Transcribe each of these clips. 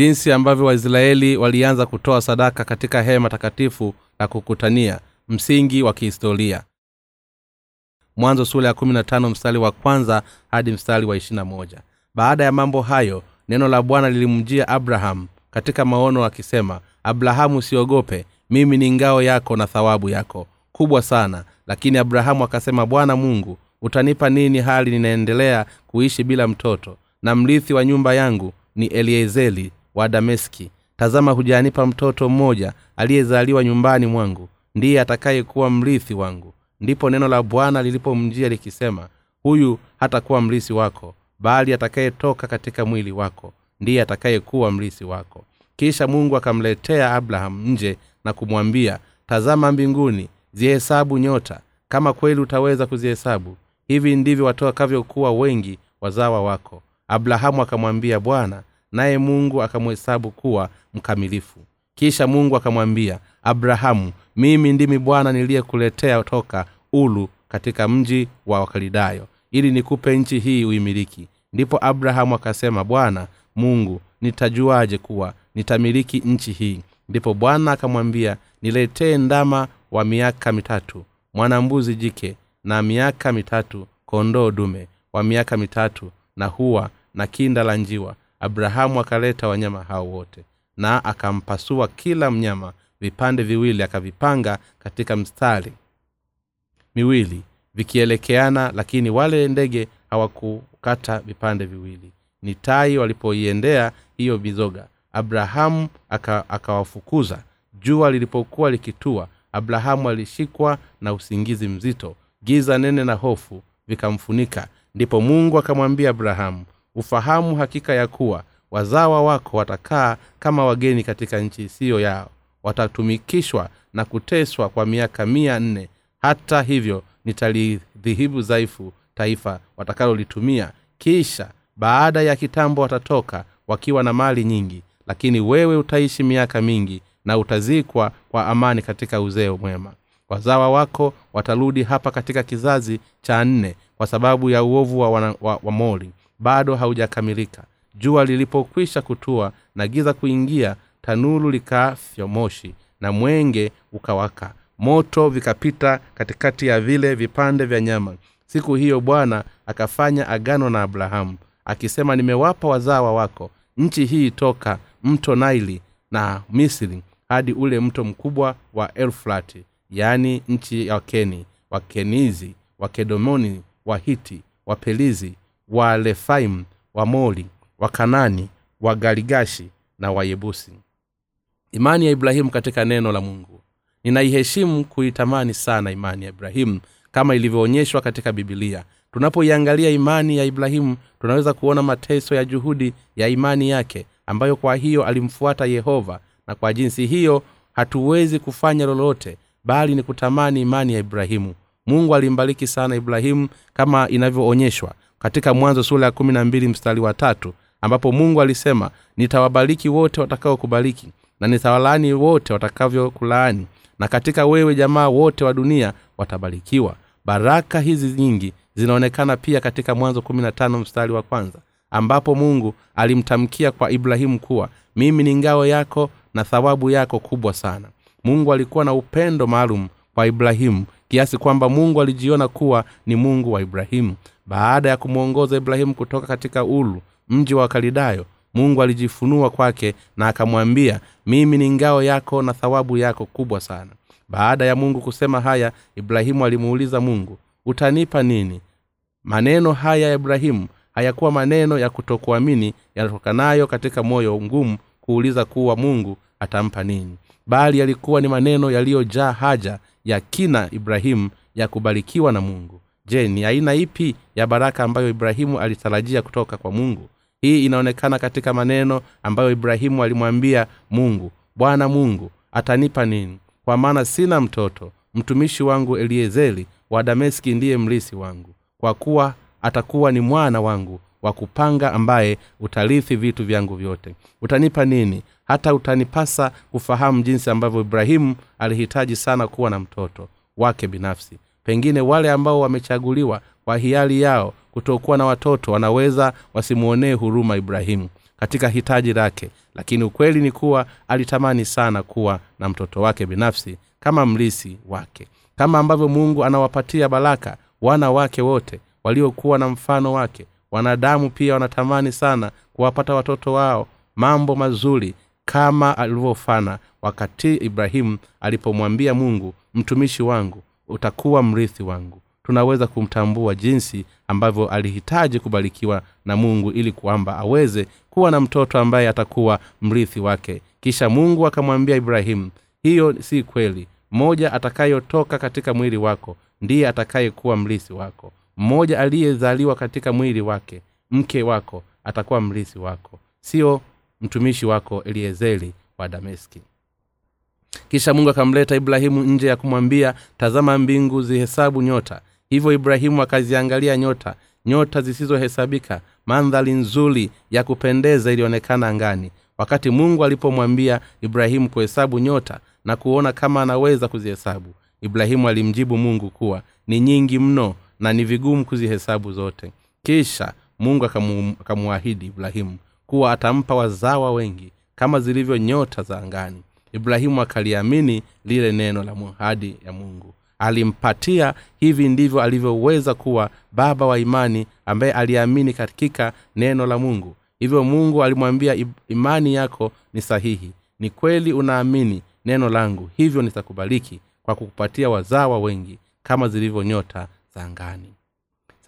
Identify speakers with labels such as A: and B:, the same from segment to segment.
A: jinsi ambavyo waisraeli walianza kutoa sadaka katika hema takatifu la kukutania msingi wa kihistoria. Mwanzo sura ya mstari wa kwanza hadi mstari wa ishirina moja. Baada ya mambo hayo neno la bwana lilimjia abrahamu katika maono akisema abrahamu usiogope mimi ni ngao yako na thawabu yako kubwa sana. Lakini abrahamu akasema bwana mungu utanipa nini hali ninaendelea kuishi bila mtoto? Na mrithi wa nyumba yangu ni eliezeli wa dameski. Tazama hujanipa mtoto mmoja aliyezaliwa nyumbani mwangu. Ndiye atakayekuwa mrithi wangu. Ndipo neno la bwana lilipomjia likisema huyu hatakuwa mrisi wako bali atakayetoka katika mwili wako ndiye atakayekuwa mrisi wako. Kisha mungu akamletea abrahamu nje na kumwambia tazama mbinguni zihesabu nyota. Kama kweli utaweza kuzihesabu hivi ndivyo watakavyokuwa wengi wazawa wako. Abrahamu akamwambia bwana naye mungu akamhesabu kuwa mkamilifu. Kisha mungu akamwambia abrahamu mimi ndimi bwana niliyekuletea toka ulu katika mji wa wakalidayo ili nikupe nchi hii uimiliki. Ndipo abrahamu akasema bwana mungu nitajuaje kuwa nitamiliki nchi hii? Ndipo bwana akamwambia niletee ndama wa miaka mitatu mwanambuzi jike na miaka mitatu kondoo dume wa miaka mitatu na huwa na kinda la njiwa abrahamu akaleta wanyama hao wote na akampasua kila mnyama vipande viwili akavipanga katika mstari miwili vikielekeana lakini wale ndege hawakukata vipande viwili. Ni tai walipoiendea hiyo mizoga. Abrahamu akawafukuza. Aka jua lilipokuwa likitua abrahamu alishikwa na usingizi mzito. Giza nene na hofu vikamfunika. Ndipo mungu akamwambia abrahamu ufahamu hakika ya kuwa wazawa wako watakaa kama wageni katika nchi isiyo yao. Watatumikishwa na kuteswa kwa miaka mia nne. Hata hivyo nitalidhihibu dhaifu taifa watakalolitumia. Kisha baada ya kitambo watatoka wakiwa na mali nyingi lakini wewe utaishi miaka mingi na utazikwa kwa amani katika uzeo mwema. Wazawa wako watarudi hapa katika kizazi cha nne kwa sababu ya uovu wa, wana, wa, wa bado haujakamilika. Jua lilipokwisha kutua na giza kuingia tanuru likafyo moshi na mwenge ukawaka. Moto vikapita katikati ya vile vipande vya nyama. Siku hiyo bwana akafanya agano na abrahamu akisema nimewapa wazawa wako nchi hii toka mto naili na misri hadi ule mto mkubwa wa elfrati yaani nchi ya wakeni wakenizi wakedomoni wahiti wapelizi walefaimu wamoli wakanani wagaligashi na wayebusi imani ya ibrahimu katika neno la mungu. Ninaiheshimu kuitamani sana imani ya ibrahimu kama ilivyoonyeshwa katika bibilia tunapoiangalia imani ya ibrahimu tunaweza kuona mateso ya juhudi ya imani yake ambayo kwa hiyo alimfuata yehova na kwa jinsi hiyo hatuwezi kufanya lolote bali ni kutamani imani ya ibrahimu. Mungu alimbariki sana ibrahimu kama inavyoonyeshwa katika mwanzo sura ya kumi na mbili mstari wa tatu ambapo mungu alisema nitawabariki wote watakaokubariki na nitawalaani wote watakavyokulaani na katika wewe jamaa wote wa dunia watabarikiwa. Baraka hizi nyingi zinaonekana pia katika mwanzo kumi na tano mstari wa kwanza ambapo mungu alimtamkia kwa ibrahimu kuwa mimi ni ngao yako na thawabu yako kubwa sana. Mungu alikuwa na upendo maalum kwa ibrahimu kiasi kwamba mungu alijiona kuwa ni mungu wa ibrahimu. Baada ya kumwongoza ibrahimu kutoka katika ulu mji wa kalidayo mungu alijifunua kwake na akamwambia mimi ni ngao yako na thawabu yako kubwa sana. Baada ya mungu kusema haya ibrahimu alimuuliza mungu utanipa nini? Maneno haya ya ibrahimu hayakuwa maneno ya kutokuamini yanatokanayo katika moyo ngumu kuuliza kuwa mungu atampa nini bali yalikuwa ni maneno yaliyojaa haja ya kina ibrahimu ya kubarikiwa na mungu. Je ni aina ipi ya baraka ambayo ibrahimu alitarajia kutoka kwa mungu? Hii inaonekana katika maneno ambayo ibrahimu alimwambia mungu bwana mungu atanipa nini? Kwa maana sina mtoto. Mtumishi wangu eliezeli wa dameski ndiye mlisi wangu. Kwa kuwa atakuwa ni mwana wangu wa kupanga ambaye utarithi vitu vyangu vyote. Utanipa nini hata utanipasa kufahamu jinsi ambavyo ibrahimu alihitaji sana kuwa na mtoto wake binafsi. Pengine wale ambao wamechaguliwa kwa hiari yao kutokuwa na watoto wanaweza wasimwonee huruma ibrahimu katika hitaji lake. Lakini ukweli ni kuwa alitamani sana kuwa na mtoto wake binafsi kama mlisi wake. Kama ambavyo mungu anawapatia baraka wana wake wote waliokuwa na mfano wake. Wanadamu pia wanatamani sana kuwapata watoto wao mambo mazuri kama alivyofana wakati ibrahimu alipomwambia mungu mtumishi wangu utakuwa mrithi wangu. Tunaweza kumtambua jinsi ambavyo alihitaji kubarikiwa na mungu ili kwamba aweze kuwa na mtoto ambaye atakuwa mrithi wake. Kisha mungu akamwambia ibrahimu hiyo si kweli. Mmoja atakayotoka katika mwili wako ndiye atakayekuwa mrithi wako. Mmoja aliyezaliwa katika mwili wake mke wako atakuwa mrithi wako. Sio mtumishi wako eliezeri wa dameski. Kisha mungu akamleta ibrahimu nje ya kumwambia tazama mbingu zihesabu nyota. Hivyo ibrahimu akaziangalia nyota nyota zisizohesabika mandhari nzuri ya kupendeza ilionekana angani. Wakati mungu alipomwambia ibrahimu kuhesabu nyota na kuona kama anaweza kuzihesabu ibrahimu alimjibu mungu kuwa ni nyingi mno na ni vigumu kuzihesabu zote. Kisha mungu akamwahidi ibrahimu kuwa atampa wazawa wengi kama zilivyo nyota za angani. Ibrahimu akaliamini lile neno la muhadi ya mungu. Alimpatia hivi ndivyo alivyoweza kuwa baba wa imani ambaye aliamini katika neno la mungu. Hivyo mungu alimwambia imani yako ni sahihi. Ni kweli unaamini neno langu hivyo nitakubariki kwa kukupatia wazawa wengi kama zilivyo nyota za angani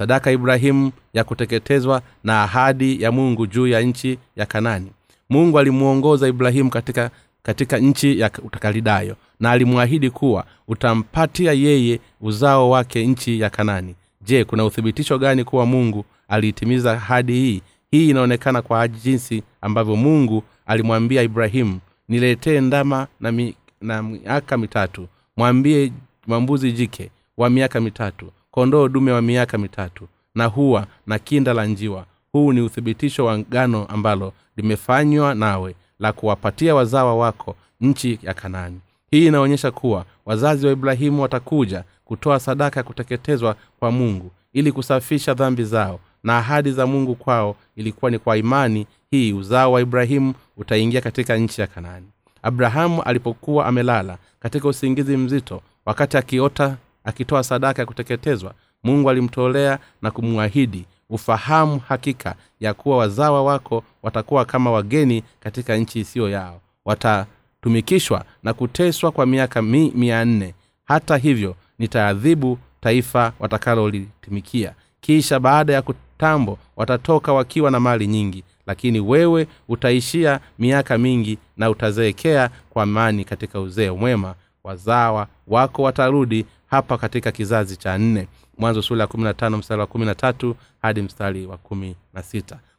A: sadaka ibrahimu ya kuteketezwa na ahadi ya mungu juu ya nchi ya kanani. Mungu alimwongoza ibrahimu katika katika nchi ya utakalidayo na alimwahidi kuwa utampatia yeye uzao wake nchi ya kanani. Je kuna uthibitisho gani kuwa mungu aliitimiza ahadi hii? Hii inaonekana kwa jinsi ambavyo mungu alimwambia ibrahimu niletee ndama na, mi, na miaka mitatu. Mwambie mambuzi jike wa miaka mitatu kondoo dume wa miaka mitatu na huwa na kinda la njiwa. Huu ni uthibitisho wa gano ambalo limefanywa nawe la kuwapatia wazawa wako nchi ya kanani. Hii inaonyesha kuwa wazazi wa ibrahimu watakuja kutoa sadaka ya kuteketezwa kwa mungu ili kusafisha dhambi zao na ahadi za mungu kwao ilikuwa ni kwa imani. Hii uzao wa ibrahimu utaingia katika nchi ya kanani. Abrahamu alipokuwa amelala katika usingizi mzito wakati akiota akitoa sadaka ya kuteketezwa mungu alimtolea na kumwahidi ufahamu hakika ya kuwa wazawa wako watakuwa kama wageni katika nchi isiyo yao. Watatumikishwa na kuteswa kwa miaka mi, mia nne. Hata hivyo nitaadhibu taifa watakalolitumikia. Kisha baada ya kutambo watatoka wakiwa na mali nyingi. Lakini wewe utaishia miaka mingi na utazeekea kwa amani katika uzee mwema. Wazawa wako watarudi hapa katika kizazi cha nne mwanzo sura ya mstari wa tatu hadi mstari wa kumi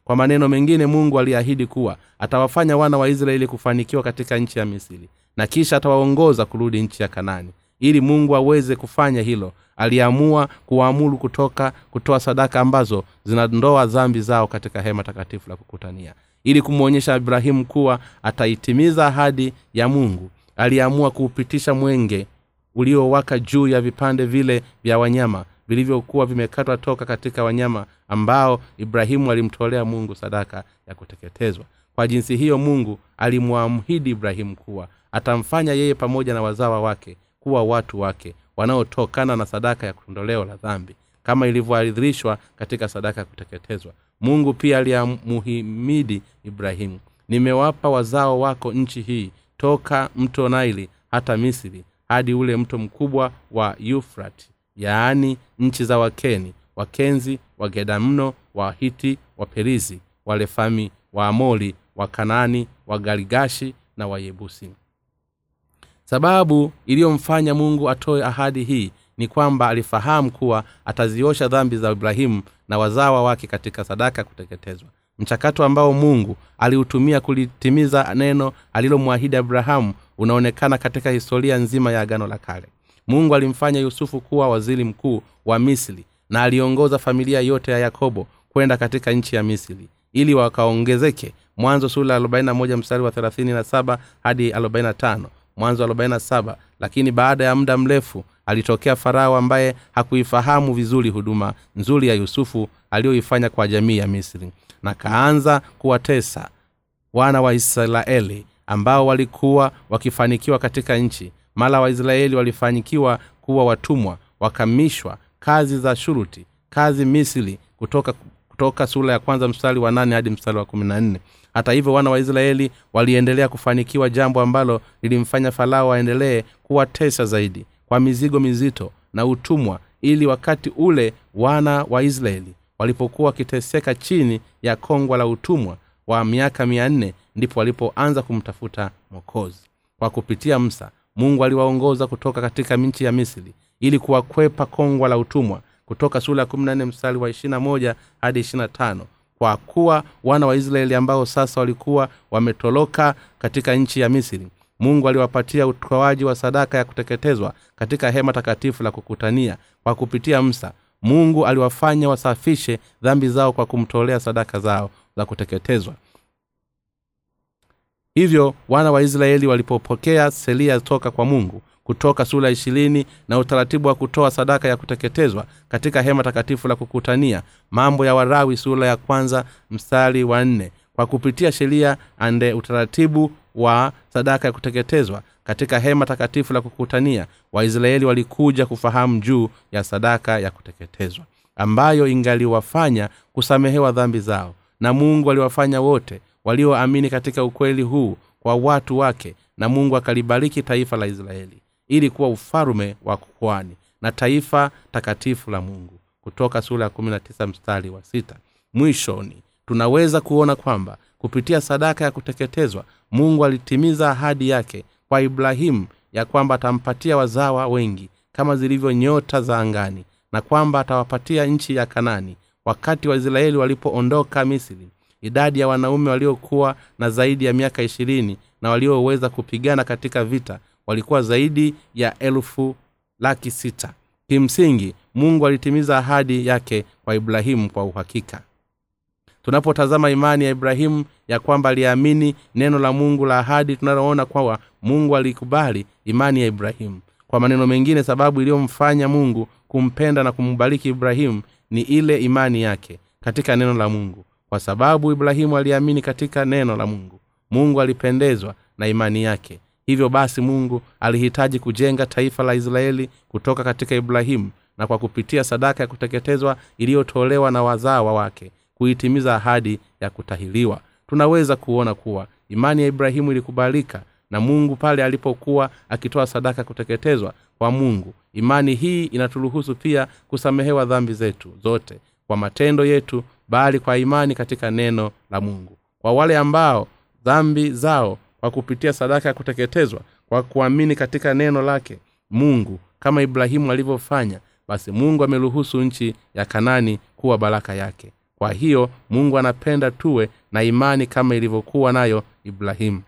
A: kwa maneno mengine mungu aliahidi kuwa atawafanya wana wa israeli kufanikiwa katika nchi ya misri na kisha atawaongoza kurudi nchi ya kanani. Ili mungu aweze kufanya hilo aliamua kuwaamuru kutoka kutoa sadaka ambazo zinandoa dhambi zao katika hema takatifu la kukutania. Ili kumwonyesha ibrahimu kuwa ataitimiza ahadi ya mungu aliamua kuupitisha mwenge uliowaka juu ya vipande vile vya wanyama vilivyokuwa vimekatwa toka katika wanyama ambao ibrahimu alimtolea mungu sadaka ya kuteketezwa. Kwa jinsi hiyo mungu alimwamhidi ibrahimu kuwa atamfanya yeye pamoja na wazawa wake kuwa watu wake wanaotokana na sadaka ya kutondoleo la dhambi kama ilivyoaridhirishwa katika sadaka ya kuteketezwa. Mungu pia aliamuhimidi ibrahimu nimewapa wazao wako nchi hii toka mto naili hata misri hadi ule mto mkubwa wa yufrati yaani nchi za wakeni wakenzi wagedamno wahiti waperizi walefami waamori wakanani wagaligashi na wayebusi. Sababu iliyomfanya mungu atoe ahadi hii ni kwamba alifahamu kuwa ataziosha dhambi za ibrahimu na wazawa wake katika sadaka ya kuteketezwa. Mchakato ambao mungu aliutumia kulitimiza neno alilomwahidi abrahamu unaonekana katika historia nzima ya agano la kale. Mungu alimfanya yusufu kuwa waziri mkuu wa misri na aliongoza familia yote ya yakobo kwenda katika nchi ya misri ili wakaongezeke. Mwanzo sura 41 mstari wa 37 hadi 45 mwanzo 47 lakini baada ya muda mrefu alitokea farao ambaye hakuifahamu vizuri huduma nzuri ya yusufu aliyoifanya kwa jamii ya misri. Na kaanza kuwatesa wana wa israeli ambao walikuwa wakifanikiwa katika nchi. Mala waisraeli walifanyikiwa kuwa watumwa wakamishwa kazi za shuruti kazi misili kutoka kutoka sura ya kwanza mstari wa nane hadi mstari wa kumi na nne. Hata hivyo wana wa israeli waliendelea kufanikiwa jambo ambalo lilimfanya farao aendelee kuwatesa zaidi kwa mizigo mizito na utumwa ili wakati ule wana wa israeli walipokuwa wakiteseka chini ya kongwa la utumwa wa miaka mia nne ndipo walipoanza kumtafuta mwokozi. Kwa kupitia msa mungu aliwaongoza kutoka katika nchi ya misri ili kuwakwepa kongwa la utumwa kutoka sura ya kumi na nne mstari wa ishirina moja hadi ishirina tano kwa kuwa wana wa israeli ambao sasa walikuwa wametoloka katika nchi ya misri mungu aliwapatia utoaji wa sadaka ya kuteketezwa katika hema takatifu la kukutania. Kwa kupitia msa mungu aliwafanya wasafishe dhambi zao kwa kumtolea sadaka zao za kuteketezwa hivyo wana wa israeli walipopokea sheria toka kwa mungu kutoka sura ishirini na utaratibu wa kutoa sadaka ya kuteketezwa katika hema takatifu la kukutania mambo ya warawi sura ya kwanza mstari wa nne kwa kupitia sheria ande utaratibu wa sadaka ya kuteketezwa katika hema takatifu la kukutania waisraeli walikuja kufahamu juu ya sadaka ya kuteketezwa ambayo ingaliwafanya kusamehewa dhambi zao. Na mungu aliwafanya wote walioamini katika ukweli huu kwa watu wake na mungu akalibariki taifa la israeli ili kuwa ufalume wa kukwani na taifa takatifu la mungu. Kutoka sura ya mstari wa sita. Mwishoni tunaweza kuona kwamba kupitia sadaka ya kuteketezwa mungu alitimiza ahadi yake kwa ibrahimu ya kwamba atampatia wazawa wengi kama zilivyo nyota za angani na kwamba atawapatia nchi ya kanani wakati waisraeli walipoondoka misri idadi ya wanaume waliokuwa na zaidi ya miaka ishirini na walioweza kupigana katika vita walikuwa zaidi ya elfu laki sita. Kimsingi mungu alitimiza ahadi yake kwa ibrahimu kwa uhakika. Tunapotazama imani ya ibrahimu ya kwamba aliamini neno la mungu la ahadi tunaloona kwamba mungu alikubali imani ya ibrahimu. Kwa maneno mengine sababu iliyomfanya mungu kumpenda na kumbariki ibrahimu ni ile imani yake katika neno la mungu kwa sababu ibrahimu aliamini katika neno la mungu. Mungu alipendezwa na imani yake. Hivyo basi mungu alihitaji kujenga taifa la israeli kutoka katika ibrahimu na kwa kupitia sadaka ya kuteketezwa iliyotolewa na wazawa wake kuitimiza ahadi ya kutahiliwa tunaweza kuona kuwa imani ya ibrahimu ilikubalika na mungu pale alipokuwa akitoa sadaka ya kuteketezwa kwa mungu. Imani hii inaturuhusu pia kusamehewa dhambi zetu zote kwa matendo yetu bali kwa imani katika neno la mungu. Kwa wale ambao dhambi zao kwa kupitia sadaka ya kuteketezwa kwa kuamini katika neno lake mungu kama ibrahimu alivyofanya basi mungu ameruhusu nchi ya kanani kuwa baraka yake. Kwa hiyo mungu anapenda tuwe na imani kama ilivyokuwa nayo ibrahimu.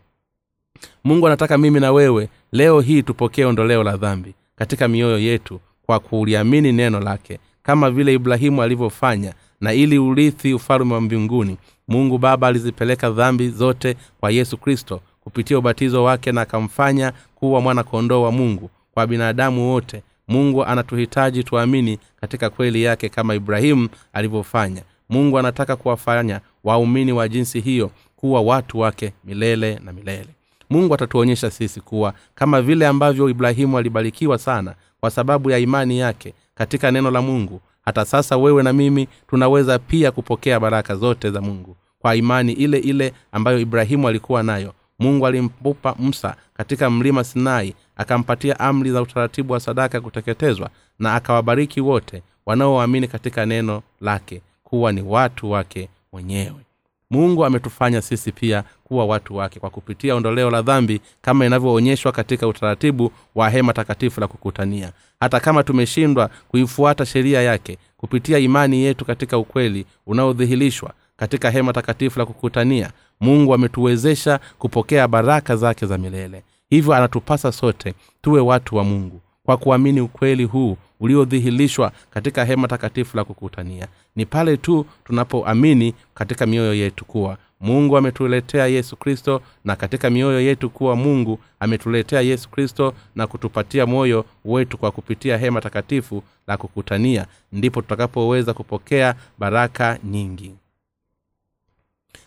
A: Mungu anataka mimi na wewe leo hii tupokee ondoleo la dhambi katika mioyo yetu kwa kuliamini neno lake kama vile ibrahimu alivyofanya na ili urithi ufalume wa mbinguni mungu baba alizipeleka dhambi zote kwa yesu kristo kupitia ubatizo wake na akamfanya kuwa mwana kondoo wa mungu kwa binadamu wote. Mungu anatuhitaji tuamini katika kweli yake kama ibrahimu alivyofanya. Mungu anataka kuwafanya waumini wa jinsi hiyo kuwa watu wake milele na milele. Mungu atatuonyesha sisi kuwa kama vile ambavyo ibrahimu alibarikiwa sana kwa sababu ya imani yake katika neno la mungu. Hata sasa wewe na mimi tunaweza pia kupokea baraka zote za mungu kwa imani ile ile ambayo ibrahimu alikuwa nayo. Mungu alimpupa musa katika mlima sinai akampatia amri za utaratibu wa sadaka ya kuteketezwa na akawabariki wote wanaoamini katika neno lake kuwa ni watu wake mwenyewe mungu ametufanya sisi pia kuwa watu wake kwa kupitia ondoleo la dhambi kama inavyoonyeshwa katika utaratibu wa hema takatifu la kukutania. Hata kama tumeshindwa kuifuata sheria yake kupitia imani yetu katika ukweli unaodhihirishwa katika hema takatifu la kukutania mungu ametuwezesha kupokea baraka zake za milele. Hivyo anatupasa sote tuwe watu wa mungu kwa kuamini ukweli huu uliodhihirishwa katika hema takatifu la kukutania. Ni pale tu tunapoamini katika mioyo yetu kuwa mungu ametuletea yesu kristo na katika mioyo yetu kuwa mungu ametuletea yesu kristo na kutupatia moyo wetu kwa kupitia hema takatifu la kukutania ndipo tutakapoweza kupokea baraka nyingi.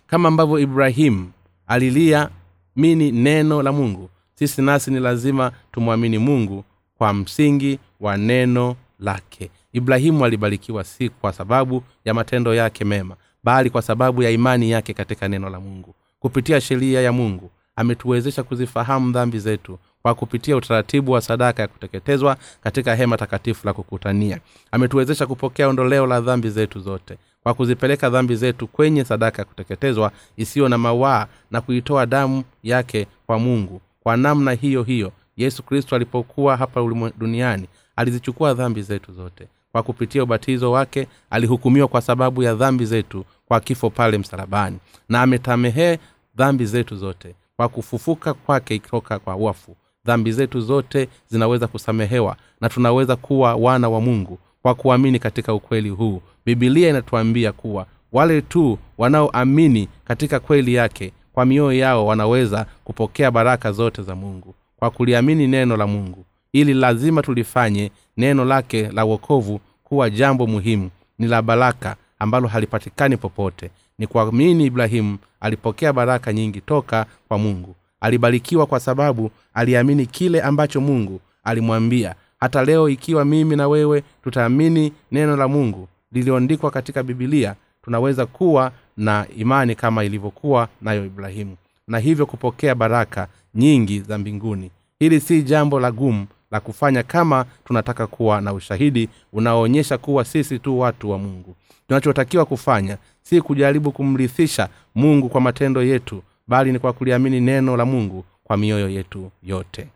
A: Kama ambavyo ibrahimu aliliamini neno la mungu. Sisi nasi ni lazima tumwamini mungu kwa msingi wa neno lake. Ibrahimu alibarikiwa si kwa sababu ya matendo yake mema bali kwa sababu ya imani yake katika neno la mungu. Kupitia sheria ya mungu ametuwezesha kuzifahamu dhambi zetu kwa kupitia utaratibu wa sadaka ya kuteketezwa katika hema takatifu la kukutania. Ametuwezesha kupokea ondoleo la dhambi zetu zote kwa kuzipeleka dhambi zetu kwenye sadaka ya kuteketezwa isiyo na mawaa na kuitoa damu yake kwa mungu. Kwa namna hiyo hiyo yesu kristo alipokuwa hapa duniani alizichukua dhambi zetu zote. Kwa kupitia ubatizo wake alihukumiwa kwa sababu ya dhambi zetu kwa kifo pale msalabani. Na ametamehee dhambi zetu zote. Kwa kufufuka kwake toka kwa wafu dhambi zetu zote zinaweza kusamehewa na tunaweza kuwa wana wa mungu kwa kuamini katika ukweli huu. Bibilia inatuambia kuwa wale tu wanaoamini katika kweli yake kwa mioyo yao wanaweza kupokea baraka zote za mungu. Kwa kuliamini neno la mungu ili lazima tulifanye neno lake la uokovu kuwa jambo muhimu ni la baraka ambalo halipatikani popote. Ni kuamini ibrahimu alipokea baraka nyingi toka kwa mungu. Alibarikiwa kwa sababu aliamini kile ambacho mungu alimwambia. Hata leo ikiwa mimi na wewe tutaamini neno la mungu lilioandikwa katika bibilia tunaweza kuwa na imani kama ilivyokuwa nayo ibrahimu. Na hivyo kupokea baraka nyingi za mbinguni. Hili si jambo la gumu la kufanya kama tunataka kuwa na ushahidi unaoonyesha kuwa sisi tu watu wa mungu. Tunachotakiwa kufanya si kujaribu kumrithisha mungu kwa matendo yetu bali ni kwa kuliamini neno la mungu kwa mioyo yetu yote.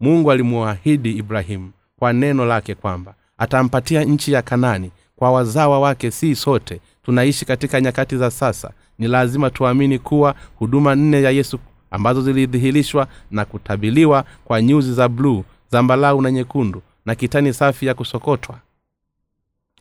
A: Mungu alimuahidi ibrahimu kwa neno lake kwamba atampatia nchi ya kanani kwa wazawa wake si sote. Tunaishi katika nyakati za sasa. Ni lazima tuamini kuwa huduma nne ya yesu ambazo zilidhihirishwa na kutabiliwa kwa nyuzi za bluu zambalau na nyekundu na kitani safi ya kusokotwa.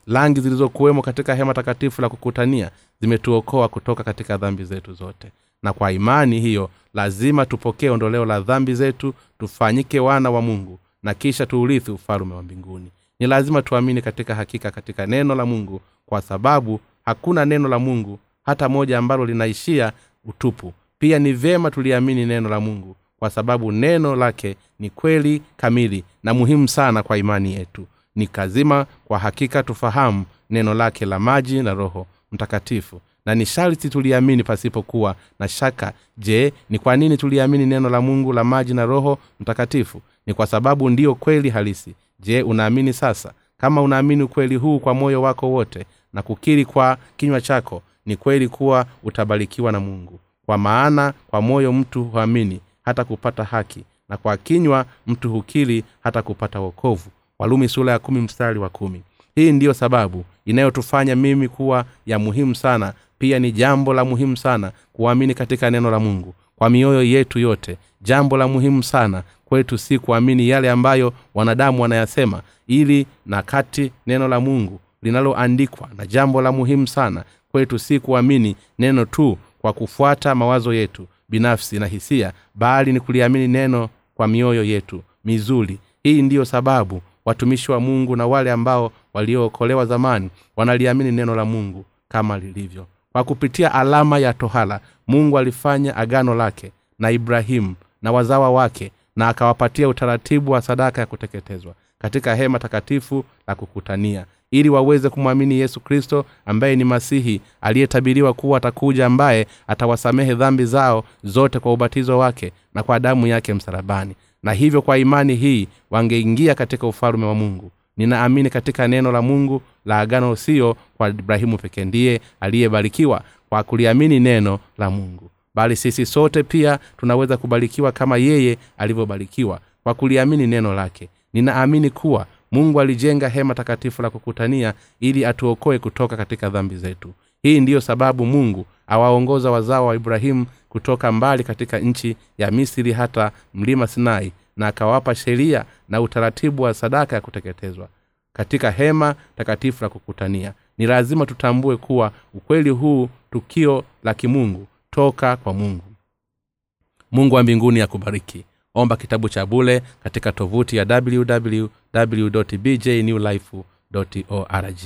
A: Rangi zilizokuwemo katika hema takatifu la kukutania zimetuokoa kutoka katika dhambi zetu zote. Na kwa imani hiyo lazima tupokee ondoleo la dhambi zetu tufanyike wana wa mungu na kisha tuurithi ufalume wa mbinguni. Ni lazima tuamini katika hakika katika neno la mungu kwa sababu hakuna neno la mungu hata moja ambalo linaishia utupu pia ni vyema tuliamini neno la mungu kwa sababu neno lake ni kweli kamili na muhimu sana kwa imani yetu. Ni kazima kwa hakika tufahamu neno lake la maji na roho mtakatifu. Na ni sharti tuliamini pasipokuwa na shaka. Je ni kwa nini tuliamini neno la mungu la maji na roho mtakatifu? Ni kwa sababu ndiyo kweli halisi. Je unaamini sasa? Kama unaamini ukweli huu kwa moyo wako wote na kukiri kwa kinywa chako ni kweli kuwa utabarikiwa na mungu kwa maana kwa moyo mtu huamini hata kupata haki na kwa kinywa mtu hukiri hata kupata wokovu. Walumi sura ya kumi mstari wa kumi. Hii ndiyo sababu inayotufanya mimi kuwa ya muhimu sana pia ni jambo la muhimu sana kuamini katika neno la mungu. Kwa mioyo yetu yote jambo la muhimu sana kwetu si kuamini yale ambayo wanadamu wanayasema ili na kati neno la mungu linaloandikwa na jambo la muhimu sana kwetu si kuamini neno tu kwa kufuata mawazo yetu binafsi na hisia bali ni kuliamini neno kwa mioyo yetu mizuri. Hii ndiyo sababu watumishi wa mungu na wale ambao waliookolewa zamani wanaliamini neno la mungu kama lilivyo. Kwa kupitia alama ya tohala mungu alifanya agano lake na ibrahimu na wazawa wake na akawapatia utaratibu wa sadaka ya kuteketezwa katika hema takatifu la kukutania ili waweze kumwamini yesu kristo ambaye ni masihi aliyetabiriwa kuwa atakuja ambaye atawasamehe dhambi zao zote kwa ubatizo wake na kwa damu yake msalabani. Na hivyo kwa imani hii wangeingia katika ufalume wa mungu. Ninaamini katika neno la mungu la agano sio kwa ibrahimu peke ndiye aliyebarikiwa kwa kuliamini neno la mungu. Bali sisi sote pia tunaweza kubarikiwa kama yeye alivyobarikiwa kwa kuliamini neno lake ninaamini kuwa mungu alijenga hema takatifu la kukutania ili atuokoe kutoka katika dhambi zetu. Hii ndiyo sababu mungu awaongoza wazao wa ibrahimu kutoka mbali katika nchi ya misri hata mlima sinai na akawapa sheria na utaratibu wa sadaka ya kuteketezwa katika hema takatifu la kukutania. Ni lazima tutambue kuwa ukweli huu tukio la kimungu toka kwa mungu. Mungu wa mbinguni akubariki omba kitabu cha bule katika tovuti ya www bjnewlife org